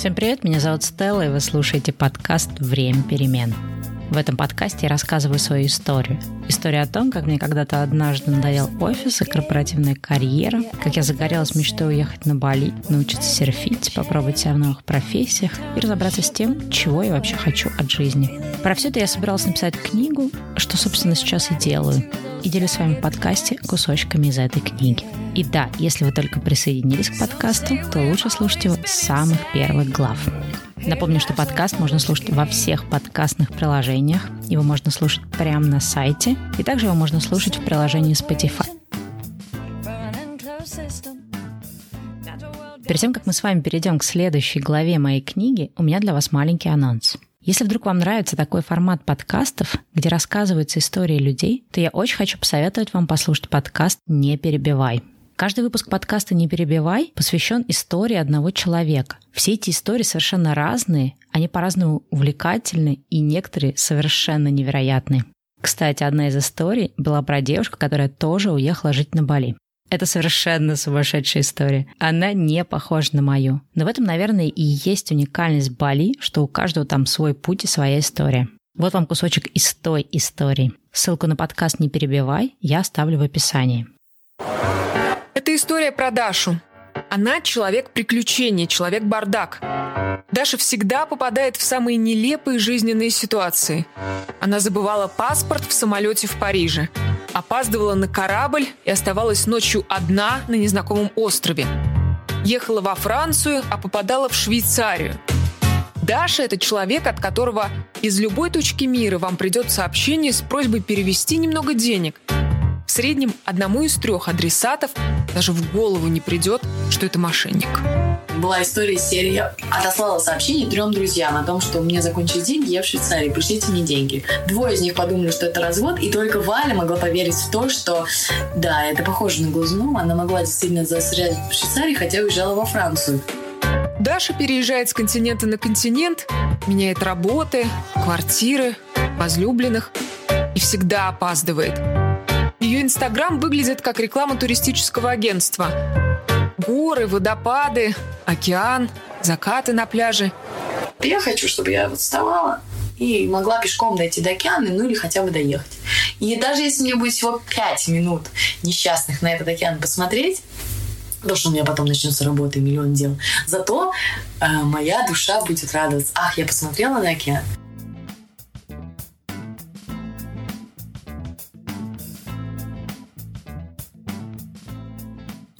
Всем привет, меня зовут Стелла, и вы слушаете подкаст «Время перемен». В этом подкасте я рассказываю свою историю. История о том, как мне когда-то однажды надоел офис и корпоративная карьера, как я загорелась мечтой уехать на Бали, научиться серфить, попробовать себя в новых профессиях и разобраться с тем, чего я вообще хочу от жизни. Про все это я собиралась написать книгу, что, собственно, сейчас и делаю. И делюсь с вами в подкасте кусочками из этой книги. И да, если вы только присоединились к подкасту, то лучше слушать его с самых первых глав. Напомню, что подкаст можно слушать во всех подкастных приложениях. Его можно слушать прямо на сайте. И также его можно слушать в приложении Spotify. Перед тем, как мы с вами перейдем к следующей главе моей книги, у меня для вас маленький анонс. Если вдруг вам нравится такой формат подкастов, где рассказываются истории людей, то я очень хочу посоветовать вам послушать подкаст «Не перебивай». Каждый выпуск подкаста «Не перебивай» посвящен истории одного человека. Все эти истории совершенно разные, они по-разному увлекательны и некоторые совершенно невероятные. Кстати, одна из историй была про девушку, которая тоже уехала жить на Бали. Это совершенно сумасшедшая история. Она не похожа на мою. Но в этом, наверное, и есть уникальность Бали, что у каждого там свой путь и своя история. Вот вам кусочек из той истории. Ссылку на подкаст «Не перебивай» я оставлю в описании. Это история про Дашу. Она человек приключений, человек бардак. Даша всегда попадает в самые нелепые жизненные ситуации. Она забывала паспорт в самолете в Париже, опаздывала на корабль и оставалась ночью одна на незнакомом острове. Ехала во Францию, а попадала в Швейцарию. Даша – это человек, от которого из любой точки мира вам придет сообщение с просьбой перевести немного денег – в среднем одному из трех адресатов даже в голову не придет, что это мошенник. Была история из серии. Я отослала сообщение трем друзьям о том, что у меня закончились деньги, я в Швейцарии, пришлите мне деньги. Двое из них подумали, что это развод, и только Валя могла поверить в то, что да, это похоже на глазуну, она могла действительно застрять в Швейцарии, хотя уезжала во Францию. Даша переезжает с континента на континент, меняет работы, квартиры, возлюбленных и всегда опаздывает – ее инстаграм выглядит как реклама туристического агентства. Горы, водопады, океан, закаты на пляже. Я хочу, чтобы я вставала и могла пешком дойти до океана, ну или хотя бы доехать. И даже если мне будет всего 5 минут несчастных на этот океан посмотреть, потому что у меня потом начнется работа и миллион дел. Зато э, моя душа будет радоваться. Ах, я посмотрела на океан.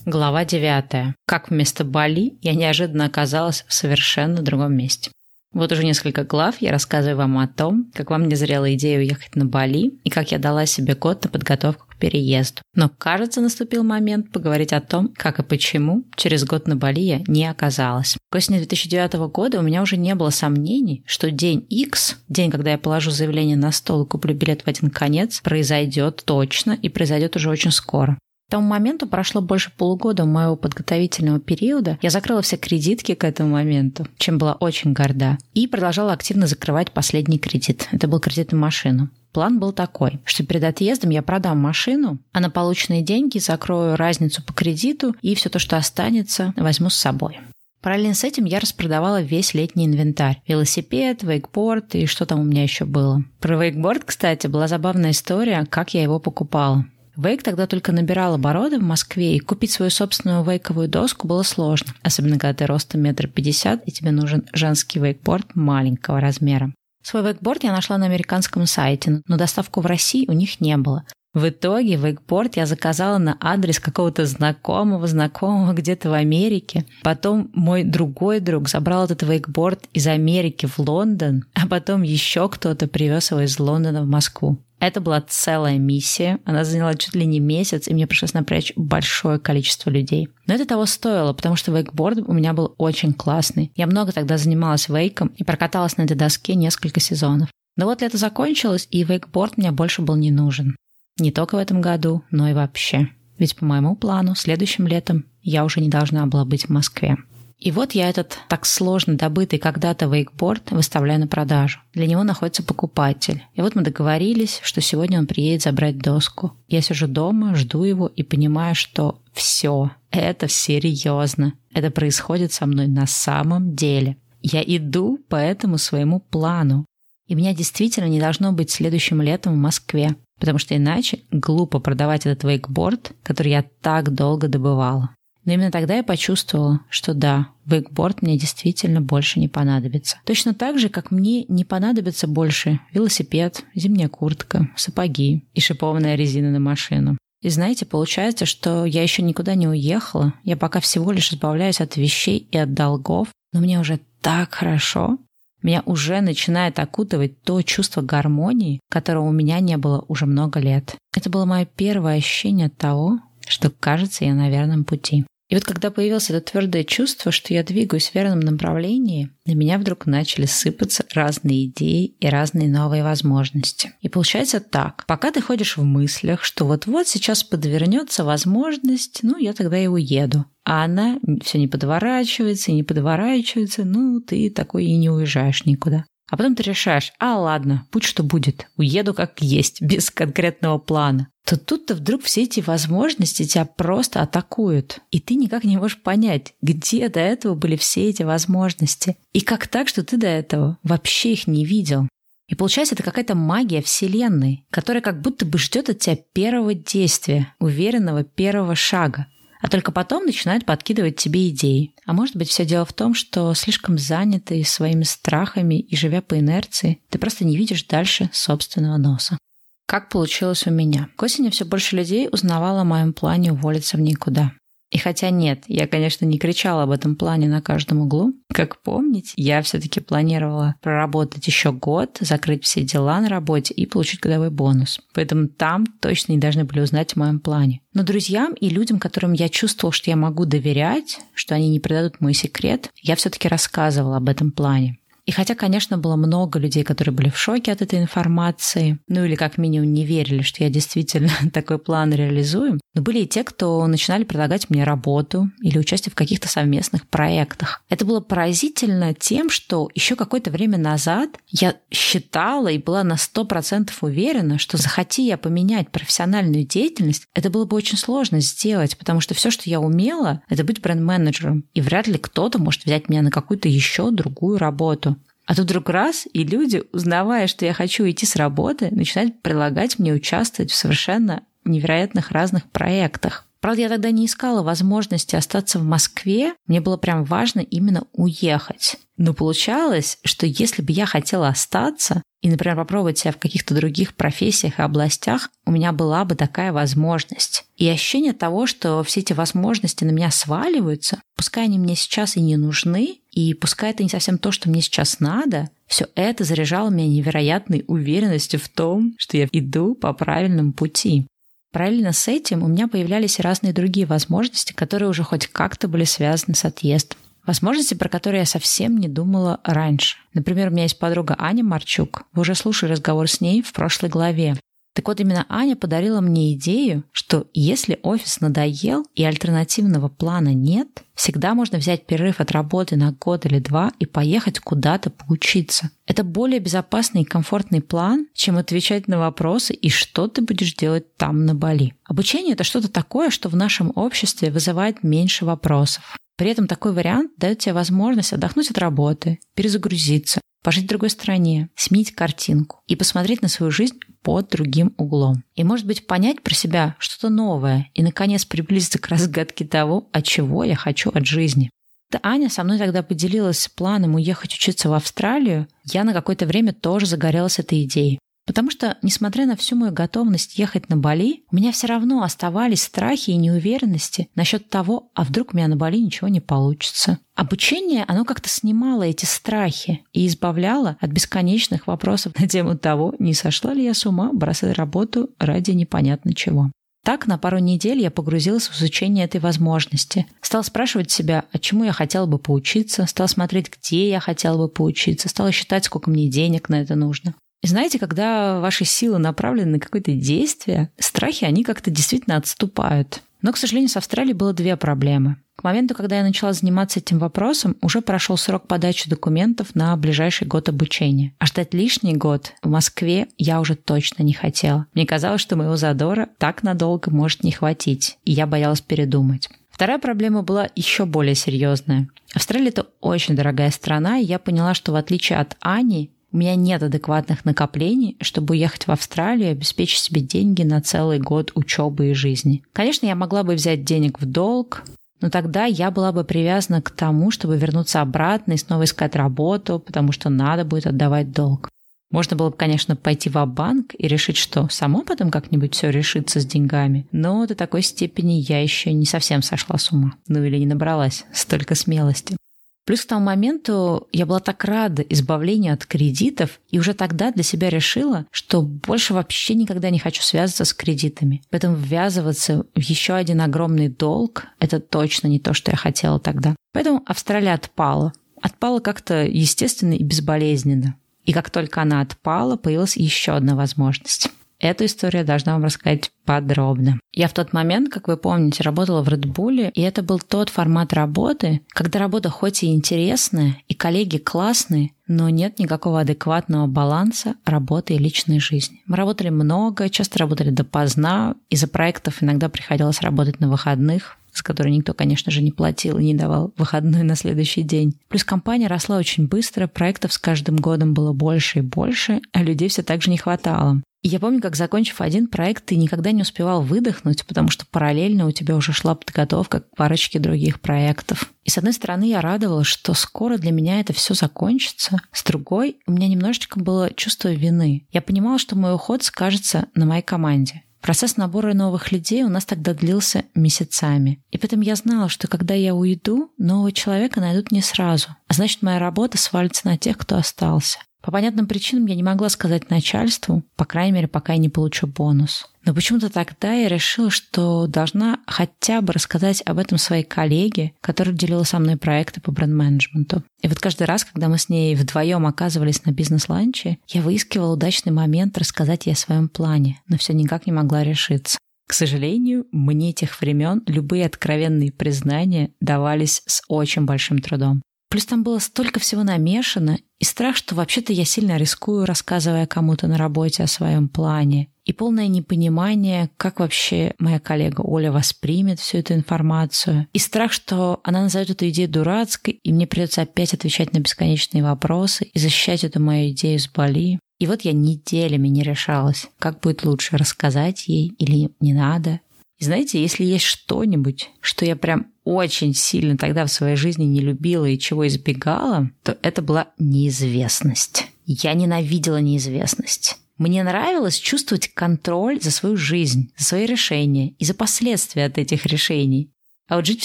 Глава 9. Как вместо Бали я неожиданно оказалась в совершенно другом месте. Вот уже несколько глав я рассказываю вам о том, как вам не зрела идея уехать на Бали и как я дала себе год на подготовку к переезду. Но, кажется, наступил момент поговорить о том, как и почему через год на Бали я не оказалась. К осени 2009 года у меня уже не было сомнений, что день X, день, когда я положу заявление на стол и куплю билет в один конец, произойдет точно и произойдет уже очень скоро. К тому моменту прошло больше полугода моего подготовительного периода. Я закрыла все кредитки к этому моменту, чем была очень горда. И продолжала активно закрывать последний кредит. Это был кредит на машину. План был такой, что перед отъездом я продам машину, а на полученные деньги закрою разницу по кредиту и все то, что останется, возьму с собой. Параллельно с этим я распродавала весь летний инвентарь. Велосипед, вейкборд и что там у меня еще было. Про вейкборд, кстати, была забавная история, как я его покупала. Вейк тогда только набирал обороты в Москве, и купить свою собственную вейковую доску было сложно, особенно когда ты ростом метр пятьдесят, и тебе нужен женский вейкборд маленького размера. Свой вейкборд я нашла на американском сайте, но доставку в России у них не было. В итоге вейкборд я заказала на адрес какого-то знакомого, знакомого где-то в Америке. Потом мой другой друг забрал этот вейкборд из Америки в Лондон, а потом еще кто-то привез его из Лондона в Москву. Это была целая миссия. Она заняла чуть ли не месяц, и мне пришлось напрячь большое количество людей. Но это того стоило, потому что вейкборд у меня был очень классный. Я много тогда занималась вейком и прокаталась на этой доске несколько сезонов. Но вот лето закончилось, и вейкборд мне больше был не нужен. Не только в этом году, но и вообще. Ведь по моему плану, следующим летом я уже не должна была быть в Москве. И вот я этот так сложно добытый когда-то вейкборд выставляю на продажу. Для него находится покупатель. И вот мы договорились, что сегодня он приедет забрать доску. Я сижу дома, жду его и понимаю, что все, это серьезно. Это происходит со мной на самом деле. Я иду по этому своему плану. И меня действительно не должно быть следующим летом в Москве, потому что иначе глупо продавать этот вейкборд, который я так долго добывала. Но именно тогда я почувствовала, что да, вейкборд мне действительно больше не понадобится. Точно так же, как мне не понадобится больше велосипед, зимняя куртка, сапоги и шипованная резина на машину. И знаете, получается, что я еще никуда не уехала, я пока всего лишь избавляюсь от вещей и от долгов, но мне уже так хорошо. Меня уже начинает окутывать то чувство гармонии, которого у меня не было уже много лет. Это было мое первое ощущение того, что, кажется, я на верном пути. И вот когда появилось это твердое чувство, что я двигаюсь в верном направлении, на меня вдруг начали сыпаться разные идеи и разные новые возможности. И получается так. Пока ты ходишь в мыслях, что вот-вот сейчас подвернется возможность, ну, я тогда и уеду. А она все не подворачивается и не подворачивается, ну, ты такой и не уезжаешь никуда. А потом ты решаешь, а ладно, будь что будет, уеду как есть, без конкретного плана. То тут-то вдруг все эти возможности тебя просто атакуют. И ты никак не можешь понять, где до этого были все эти возможности. И как так, что ты до этого вообще их не видел. И получается, это какая-то магия Вселенной, которая как будто бы ждет от тебя первого действия, уверенного первого шага а только потом начинают подкидывать тебе идеи. А может быть, все дело в том, что слишком занятый своими страхами и живя по инерции, ты просто не видишь дальше собственного носа. Как получилось у меня? К осени все больше людей узнавало о моем плане уволиться в никуда. И хотя нет, я, конечно, не кричала об этом плане на каждом углу. Как помнить, я все-таки планировала проработать еще год, закрыть все дела на работе и получить годовой бонус. Поэтому там точно не должны были узнать о моем плане. Но друзьям и людям, которым я чувствовала, что я могу доверять, что они не предадут мой секрет, я все-таки рассказывала об этом плане. И хотя, конечно, было много людей, которые были в шоке от этой информации, ну или как минимум не верили, что я действительно такой план реализую, но были и те, кто начинали предлагать мне работу или участие в каких-то совместных проектах. Это было поразительно тем, что еще какое-то время назад я считала и была на 100% уверена, что захоти я поменять профессиональную деятельность, это было бы очень сложно сделать, потому что все, что я умела, это быть бренд-менеджером. И вряд ли кто-то может взять меня на какую-то еще другую работу. А тут вдруг раз, и люди, узнавая, что я хочу идти с работы, начинают предлагать мне участвовать в совершенно невероятных разных проектах. Правда, я тогда не искала возможности остаться в Москве. Мне было прям важно именно уехать. Но получалось, что если бы я хотела остаться и, например, попробовать себя в каких-то других профессиях и областях, у меня была бы такая возможность. И ощущение того, что все эти возможности на меня сваливаются, пускай они мне сейчас и не нужны, и пускай это не совсем то, что мне сейчас надо, все это заряжало меня невероятной уверенностью в том, что я иду по правильному пути. Параллельно с этим у меня появлялись разные другие возможности, которые уже хоть как-то были связаны с отъездом. Возможности, про которые я совсем не думала раньше. Например, у меня есть подруга Аня Марчук. Вы уже слушали разговор с ней в прошлой главе. Так вот, именно Аня подарила мне идею, что если офис надоел и альтернативного плана нет, всегда можно взять перерыв от работы на год или два и поехать куда-то поучиться. Это более безопасный и комфортный план, чем отвечать на вопросы и что ты будешь делать там на Бали. Обучение — это что-то такое, что в нашем обществе вызывает меньше вопросов. При этом такой вариант дает тебе возможность отдохнуть от работы, перезагрузиться, пожить в другой стране, сменить картинку и посмотреть на свою жизнь под другим углом. И, может быть, понять про себя что-то новое и, наконец, приблизиться к разгадке того, от чего я хочу от жизни. Да Аня со мной тогда поделилась планом уехать учиться в Австралию. Я на какое-то время тоже загорелась этой идеей. Потому что, несмотря на всю мою готовность ехать на Бали, у меня все равно оставались страхи и неуверенности насчет того, а вдруг у меня на Бали ничего не получится. Обучение, оно как-то снимало эти страхи и избавляло от бесконечных вопросов на тему того, не сошла ли я с ума бросать работу ради непонятно чего. Так, на пару недель я погрузилась в изучение этой возможности. Стала спрашивать себя, а чему я хотела бы поучиться, стала смотреть, где я хотела бы поучиться, стала считать, сколько мне денег на это нужно. И знаете, когда ваши силы направлены на какое-то действие, страхи, они как-то действительно отступают. Но, к сожалению, с Австралией было две проблемы. К моменту, когда я начала заниматься этим вопросом, уже прошел срок подачи документов на ближайший год обучения. А ждать лишний год в Москве я уже точно не хотела. Мне казалось, что моего задора так надолго может не хватить, и я боялась передумать. Вторая проблема была еще более серьезная. Австралия – это очень дорогая страна, и я поняла, что в отличие от Ани, у меня нет адекватных накоплений, чтобы уехать в Австралию и обеспечить себе деньги на целый год учебы и жизни. Конечно, я могла бы взять денег в долг, но тогда я была бы привязана к тому, чтобы вернуться обратно и снова искать работу, потому что надо будет отдавать долг. Можно было бы, конечно, пойти в банк и решить, что само потом как-нибудь все решится с деньгами. Но до такой степени я еще не совсем сошла с ума. Ну или не набралась столько смелости. Плюс к тому моменту я была так рада избавлению от кредитов и уже тогда для себя решила, что больше вообще никогда не хочу связываться с кредитами. Поэтому ввязываться в еще один огромный долг – это точно не то, что я хотела тогда. Поэтому Австралия отпала. Отпала как-то естественно и безболезненно. И как только она отпала, появилась еще одна возможность. Эту историю я должна вам рассказать подробно. Я в тот момент, как вы помните, работала в Red Bull, и это был тот формат работы, когда работа хоть и интересная, и коллеги классные, но нет никакого адекватного баланса работы и личной жизни. Мы работали много, часто работали допоздна, из-за проектов иногда приходилось работать на выходных, с которой никто, конечно же, не платил и не давал выходной на следующий день. Плюс компания росла очень быстро, проектов с каждым годом было больше и больше, а людей все так же не хватало. Я помню, как закончив один проект, ты никогда не успевал выдохнуть, потому что параллельно у тебя уже шла подготовка к парочке других проектов. И с одной стороны, я радовалась, что скоро для меня это все закончится. С другой, у меня немножечко было чувство вины. Я понимала, что мой уход скажется на моей команде. Процесс набора новых людей у нас тогда длился месяцами. И поэтому я знала, что когда я уйду, нового человека найдут не сразу. А значит, моя работа свалится на тех, кто остался. По понятным причинам я не могла сказать начальству, по крайней мере, пока я не получу бонус. Но почему-то тогда я решила, что должна хотя бы рассказать об этом своей коллеге, которая делила со мной проекты по бренд-менеджменту. И вот каждый раз, когда мы с ней вдвоем оказывались на бизнес-ланче, я выискивала удачный момент рассказать ей о своем плане, но все никак не могла решиться. К сожалению, мне тех времен любые откровенные признания давались с очень большим трудом. Плюс там было столько всего намешано, и страх, что вообще-то я сильно рискую, рассказывая кому-то на работе о своем плане. И полное непонимание, как вообще моя коллега Оля воспримет всю эту информацию. И страх, что она назовет эту идею дурацкой, и мне придется опять отвечать на бесконечные вопросы и защищать эту мою идею с Бали. И вот я неделями не решалась, как будет лучше рассказать ей или не надо. И знаете, если есть что-нибудь, что я прям очень сильно тогда в своей жизни не любила и чего избегала, то это была неизвестность. Я ненавидела неизвестность. Мне нравилось чувствовать контроль за свою жизнь, за свои решения и за последствия от этих решений. А вот жить в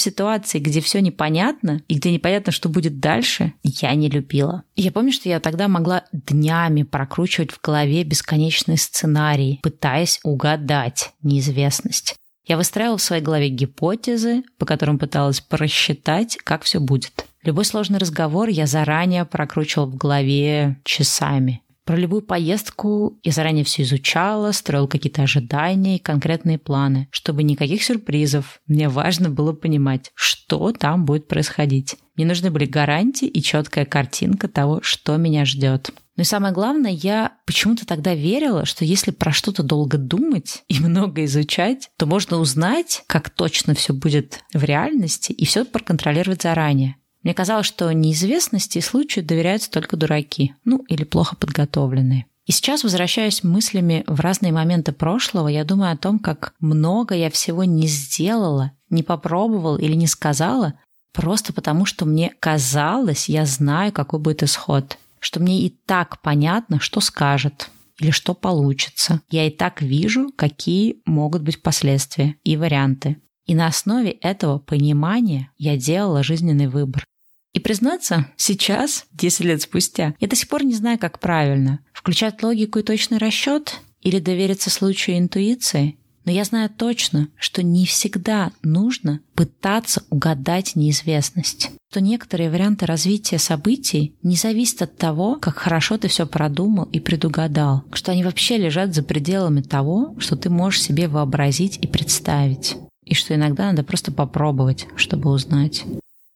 ситуации, где все непонятно и где непонятно, что будет дальше, я не любила. Я помню, что я тогда могла днями прокручивать в голове бесконечные сценарии, пытаясь угадать неизвестность. Я выстраивала в своей голове гипотезы, по которым пыталась просчитать, как все будет. Любой сложный разговор я заранее прокручивала в голове часами. Про любую поездку я заранее все изучала, строила какие-то ожидания и конкретные планы, чтобы никаких сюрпризов. Мне важно было понимать, что там будет происходить. Мне нужны были гарантии и четкая картинка того, что меня ждет. Но и самое главное, я почему-то тогда верила, что если про что-то долго думать и много изучать, то можно узнать, как точно все будет в реальности и все проконтролировать заранее. Мне казалось, что неизвестности и случаю доверяются только дураки, ну или плохо подготовленные. И сейчас, возвращаясь мыслями в разные моменты прошлого, я думаю о том, как много я всего не сделала, не попробовала или не сказала, просто потому что мне казалось, я знаю, какой будет исход что мне и так понятно, что скажет или что получится. Я и так вижу, какие могут быть последствия и варианты. И на основе этого понимания я делала жизненный выбор. И признаться, сейчас, 10 лет спустя, я до сих пор не знаю, как правильно. Включать логику и точный расчет или довериться случаю интуиции? Но я знаю точно, что не всегда нужно пытаться угадать неизвестность. Что некоторые варианты развития событий не зависят от того, как хорошо ты все продумал и предугадал. Что они вообще лежат за пределами того, что ты можешь себе вообразить и представить. И что иногда надо просто попробовать, чтобы узнать.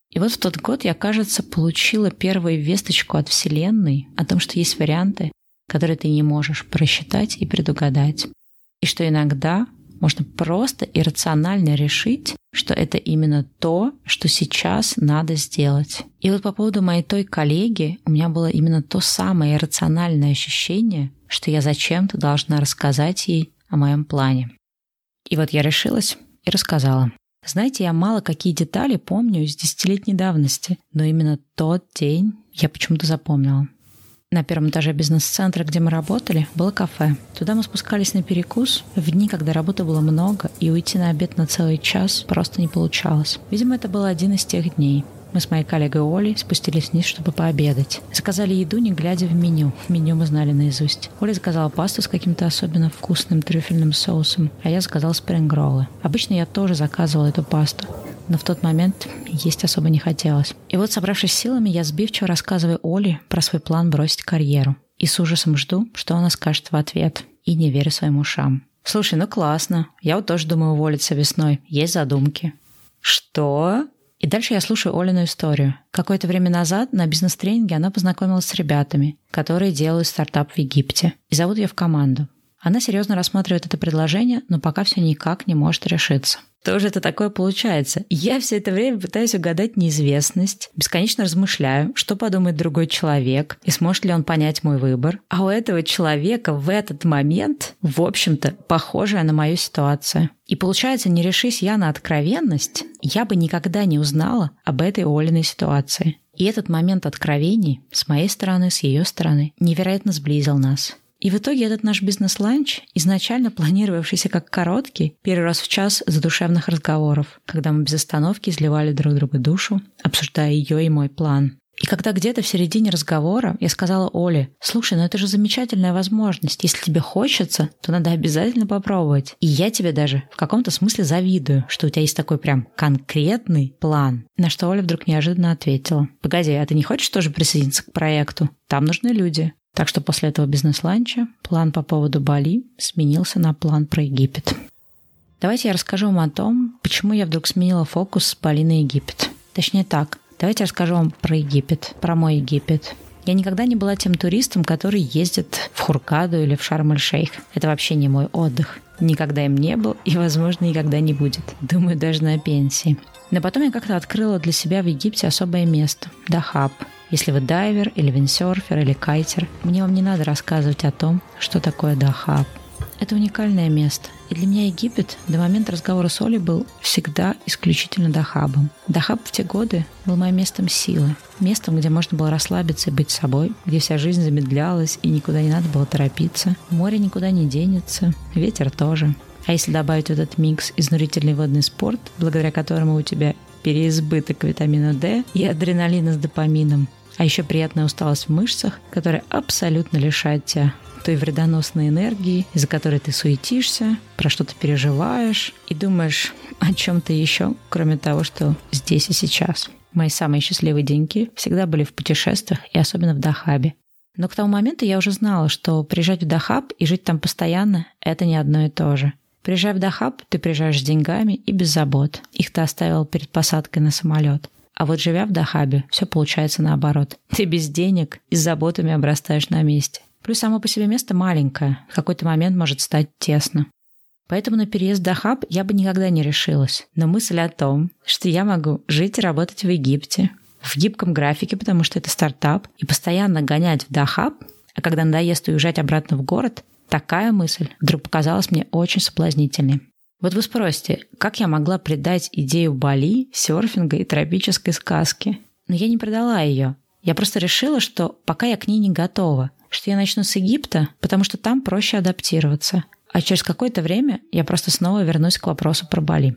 И вот в тот год я, кажется, получила первую весточку от Вселенной о том, что есть варианты, которые ты не можешь просчитать и предугадать. И что иногда можно просто иррационально решить, что это именно то, что сейчас надо сделать. И вот по поводу моей той коллеги у меня было именно то самое рациональное ощущение, что я зачем-то должна рассказать ей о моем плане. И вот я решилась и рассказала. Знаете, я мало какие детали помню из десятилетней давности, но именно тот день я почему-то запомнила. На первом этаже бизнес-центра, где мы работали, было кафе. Туда мы спускались на перекус в дни, когда работы было много, и уйти на обед на целый час просто не получалось. Видимо, это был один из тех дней. Мы с моей коллегой Олей спустились вниз, чтобы пообедать. Заказали еду, не глядя в меню. Меню мы знали наизусть. Оля заказала пасту с каким-то особенно вкусным трюфельным соусом, а я заказал спрингроллы. Обычно я тоже заказывала эту пасту но в тот момент есть особо не хотелось. И вот, собравшись силами, я сбивчиво рассказываю Оле про свой план бросить карьеру. И с ужасом жду, что она скажет в ответ. И не верю своим ушам. «Слушай, ну классно. Я вот тоже думаю уволиться весной. Есть задумки». «Что?» И дальше я слушаю Олину историю. Какое-то время назад на бизнес-тренинге она познакомилась с ребятами, которые делают стартап в Египте. И зовут ее в команду. Она серьезно рассматривает это предложение, но пока все никак не может решиться. Что же это такое получается? Я все это время пытаюсь угадать неизвестность, бесконечно размышляю, что подумает другой человек, и сможет ли он понять мой выбор. А у этого человека в этот момент, в общем-то, похожая на мою ситуацию. И получается, не решись я на откровенность, я бы никогда не узнала об этой Олиной ситуации. И этот момент откровений с моей стороны, с ее стороны, невероятно сблизил нас. И в итоге этот наш бизнес-ланч, изначально планировавшийся как короткий, первый раз в час задушевных разговоров, когда мы без остановки изливали друг другу душу, обсуждая ее и мой план. И когда где-то в середине разговора я сказала Оле, слушай, ну это же замечательная возможность. Если тебе хочется, то надо обязательно попробовать. И я тебе даже в каком-то смысле завидую, что у тебя есть такой прям конкретный план. На что Оля вдруг неожиданно ответила. Погоди, а ты не хочешь тоже присоединиться к проекту? Там нужны люди. Так что после этого бизнес-ланча план по поводу Бали сменился на план про Египет. Давайте я расскажу вам о том, почему я вдруг сменила фокус с Бали на Египет. Точнее так, давайте я расскажу вам про Египет, про мой Египет. Я никогда не была тем туристом, который ездит в Хуркаду или в Шарм-эль-Шейх. Это вообще не мой отдых. Никогда им не был и, возможно, никогда не будет. Думаю, даже на пенсии. Но потом я как-то открыла для себя в Египте особое место – Дахаб. Если вы дайвер или виндсерфер или кайтер, мне вам не надо рассказывать о том, что такое Дахаб. Это уникальное место. И для меня Египет до момента разговора с Олей был всегда исключительно Дахабом. Дахаб в те годы был моим местом силы. Местом, где можно было расслабиться и быть собой, где вся жизнь замедлялась и никуда не надо было торопиться. Море никуда не денется, ветер тоже. А если добавить в этот микс изнурительный водный спорт, благодаря которому у тебя переизбыток витамина D и адреналина с допамином, а еще приятная усталость в мышцах, которая абсолютно лишает тебя той вредоносной энергии, из-за которой ты суетишься, про что ты переживаешь и думаешь о чем-то еще, кроме того, что здесь и сейчас. Мои самые счастливые деньги всегда были в путешествиях и особенно в Дахабе. Но к тому моменту я уже знала, что приезжать в Дахаб и жить там постоянно – это не одно и то же. Приезжая в Дахаб, ты приезжаешь с деньгами и без забот. Их ты оставил перед посадкой на самолет. А вот живя в Дахабе, все получается наоборот. Ты без денег и с заботами обрастаешь на месте. Плюс само по себе место маленькое, в какой-то момент может стать тесно. Поэтому на переезд в Дахаб я бы никогда не решилась. Но мысль о том, что я могу жить и работать в Египте, в гибком графике, потому что это стартап, и постоянно гонять в Дахаб, а когда надоест уезжать обратно в город, такая мысль вдруг показалась мне очень соблазнительной. Вот вы спросите, как я могла предать идею Бали, серфинга и тропической сказки? Но я не предала ее. Я просто решила, что пока я к ней не готова, что я начну с Египта, потому что там проще адаптироваться. А через какое-то время я просто снова вернусь к вопросу про Бали.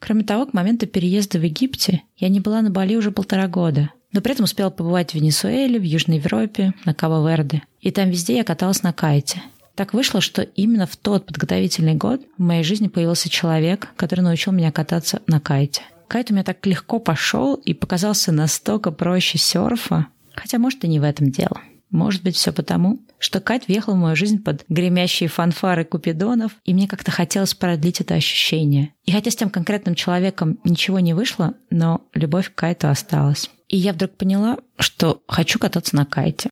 Кроме того, к моменту переезда в Египте я не была на Бали уже полтора года, но при этом успела побывать в Венесуэле, в Южной Европе, на Кабо-Верде. И там везде я каталась на кайте. Так вышло, что именно в тот подготовительный год в моей жизни появился человек, который научил меня кататься на кайте. Кайт у меня так легко пошел и показался настолько проще серфа, хотя, может, и не в этом дело. Может быть, все потому, что Кайт въехал в мою жизнь под гремящие фанфары купидонов, и мне как-то хотелось продлить это ощущение. И хотя с тем конкретным человеком ничего не вышло, но любовь к Кайту осталась. И я вдруг поняла, что хочу кататься на Кайте.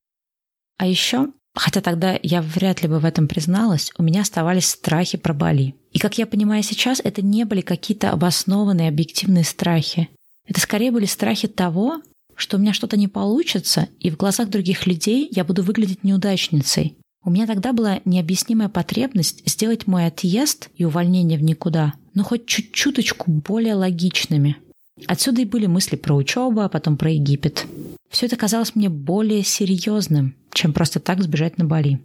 А еще Хотя тогда я вряд ли бы в этом призналась, у меня оставались страхи про Бали. И, как я понимаю сейчас, это не были какие-то обоснованные объективные страхи. Это скорее были страхи того, что у меня что-то не получится, и в глазах других людей я буду выглядеть неудачницей. У меня тогда была необъяснимая потребность сделать мой отъезд и увольнение в никуда, но хоть чуть-чуточку более логичными. Отсюда и были мысли про учебу, а потом про Египет. Все это казалось мне более серьезным, чем просто так сбежать на Бали.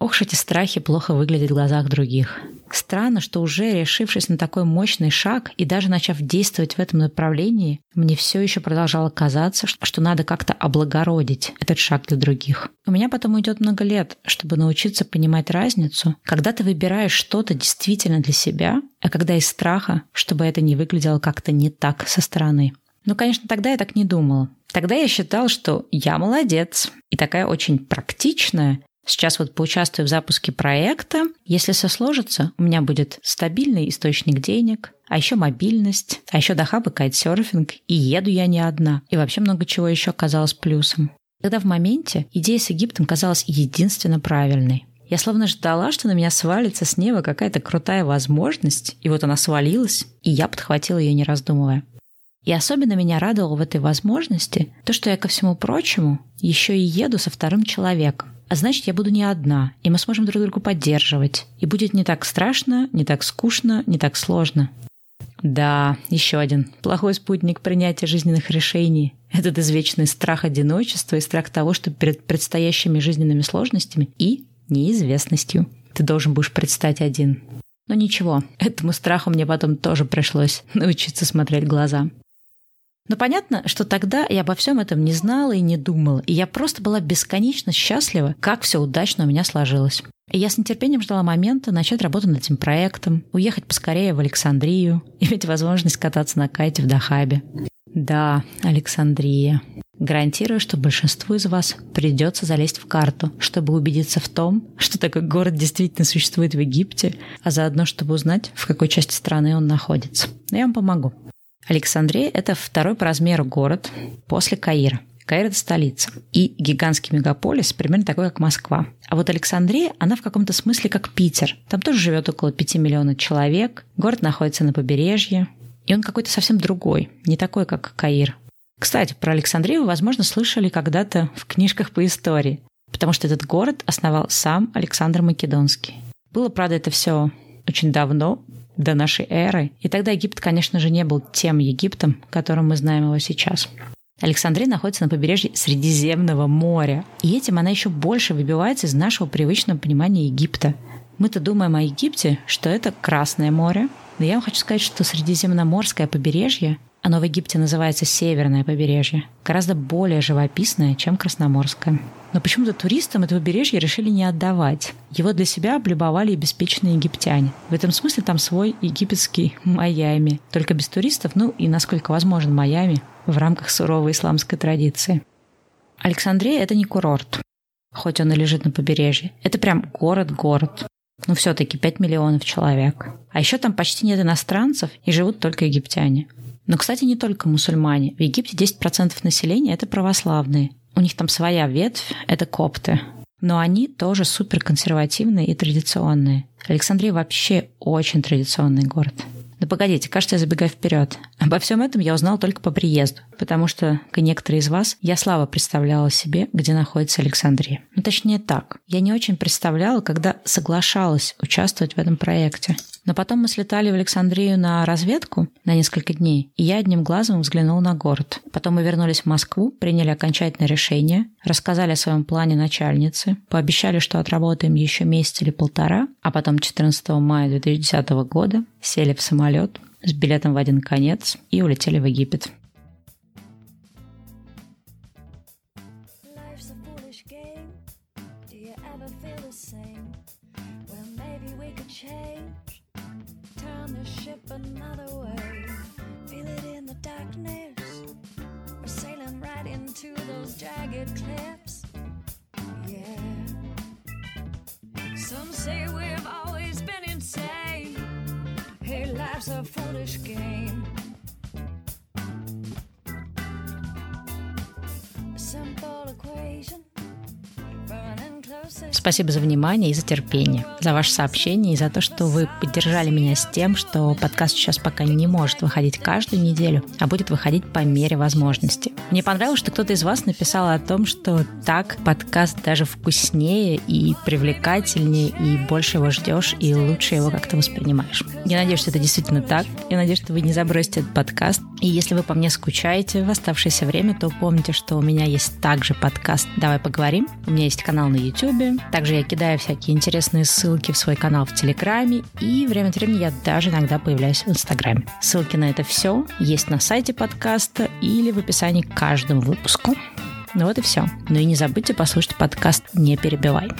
Ох эти страхи плохо выглядят в глазах других. Странно, что уже решившись на такой мощный шаг и даже начав действовать в этом направлении, мне все еще продолжало казаться, что надо как-то облагородить этот шаг для других. У меня потом уйдет много лет, чтобы научиться понимать разницу, когда ты выбираешь что-то действительно для себя, а когда из страха, чтобы это не выглядело как-то не так со стороны. Ну, конечно, тогда я так не думала. Тогда я считал, что я молодец и такая очень практичная, Сейчас вот поучаствую в запуске проекта. Если все сложится, у меня будет стабильный источник денег, а еще мобильность, а еще до хаба кайтсерфинг, и еду я не одна. И вообще много чего еще казалось плюсом. Тогда в моменте идея с Египтом казалась единственно правильной. Я словно ждала, что на меня свалится с неба какая-то крутая возможность, и вот она свалилась, и я подхватила ее, не раздумывая. И особенно меня радовало в этой возможности то, что я, ко всему прочему, еще и еду со вторым человеком. А значит, я буду не одна, и мы сможем друг друга поддерживать. И будет не так страшно, не так скучно, не так сложно. Да, еще один плохой спутник принятия жизненных решений. Этот извечный страх одиночества и страх того, что перед предстоящими жизненными сложностями и неизвестностью ты должен будешь предстать один. Но ничего, этому страху мне потом тоже пришлось научиться смотреть глаза. Но понятно, что тогда я обо всем этом не знала и не думала, и я просто была бесконечно счастлива, как все удачно у меня сложилось. И я с нетерпением ждала момента начать работу над этим проектом, уехать поскорее в Александрию, иметь возможность кататься на кайте в Дахабе. Да, Александрия. Гарантирую, что большинству из вас придется залезть в карту, чтобы убедиться в том, что такой город действительно существует в Египте, а заодно, чтобы узнать, в какой части страны он находится. Но я вам помогу. Александрия – это второй по размеру город после Каира. Каир – это столица. И гигантский мегаполис примерно такой, как Москва. А вот Александрия, она в каком-то смысле как Питер. Там тоже живет около 5 миллионов человек. Город находится на побережье. И он какой-то совсем другой, не такой, как Каир. Кстати, про Александрию вы, возможно, слышали когда-то в книжках по истории, потому что этот город основал сам Александр Македонский. Было, правда, это все очень давно, до нашей эры. И тогда Египет, конечно же, не был тем Египтом, которым мы знаем его сейчас. Александрия находится на побережье Средиземного моря, и этим она еще больше выбивается из нашего привычного понимания Египта. Мы-то думаем о Египте, что это Красное море, но я вам хочу сказать, что Средиземноморское побережье, оно в Египте называется Северное побережье, гораздо более живописное, чем Красноморское. Но почему-то туристам это побережье решили не отдавать. Его для себя облюбовали и беспечные египтяне. В этом смысле там свой египетский Майами. Только без туристов, ну и насколько возможен Майами в рамках суровой исламской традиции. Александрия – это не курорт, хоть он и лежит на побережье. Это прям город-город. Ну, все-таки 5 миллионов человек. А еще там почти нет иностранцев и живут только египтяне. Но, кстати, не только мусульмане. В Египте 10% населения – это православные. У них там своя ветвь, это копты. Но они тоже супер консервативные и традиционные. Александрия вообще очень традиционный город. Да погодите, кажется, я забегаю вперед. Обо всем этом я узнал только по приезду, потому что, как некоторые из вас, я слабо представляла себе, где находится Александрия. Ну, точнее так, я не очень представляла, когда соглашалась участвовать в этом проекте. Но потом мы слетали в Александрию на разведку на несколько дней, и я одним глазом взглянул на город. Потом мы вернулись в Москву, приняли окончательное решение, рассказали о своем плане начальнице, пообещали, что отработаем еще месяц или полтора, а потом 14 мая 2010 года сели в самолет с билетом в один конец и улетели в Египет. turn this ship another way. Feel it in the darkness. We're sailing right into those jagged cliffs. Yeah. Some say we've always been insane. Hey, life's a foolish game. Спасибо за внимание и за терпение, за ваше сообщение и за то, что вы поддержали меня с тем, что подкаст сейчас пока не может выходить каждую неделю, а будет выходить по мере возможности. Мне понравилось, что кто-то из вас написал о том, что так подкаст даже вкуснее и привлекательнее, и больше его ждешь, и лучше его как-то воспринимаешь. Я надеюсь, что это действительно так. Я надеюсь, что вы не забросите этот подкаст. И если вы по мне скучаете в оставшееся время, то помните, что у меня есть также подкаст «Давай поговорим». У меня есть канал на YouTube. Также я кидаю всякие интересные ссылки в свой канал в Телеграме. И время от времени я даже иногда появляюсь в Инстаграме. Ссылки на это все есть на сайте подкаста или в описании к каждому выпуску. Ну вот и все. Ну и не забудьте послушать подкаст «Не перебивай».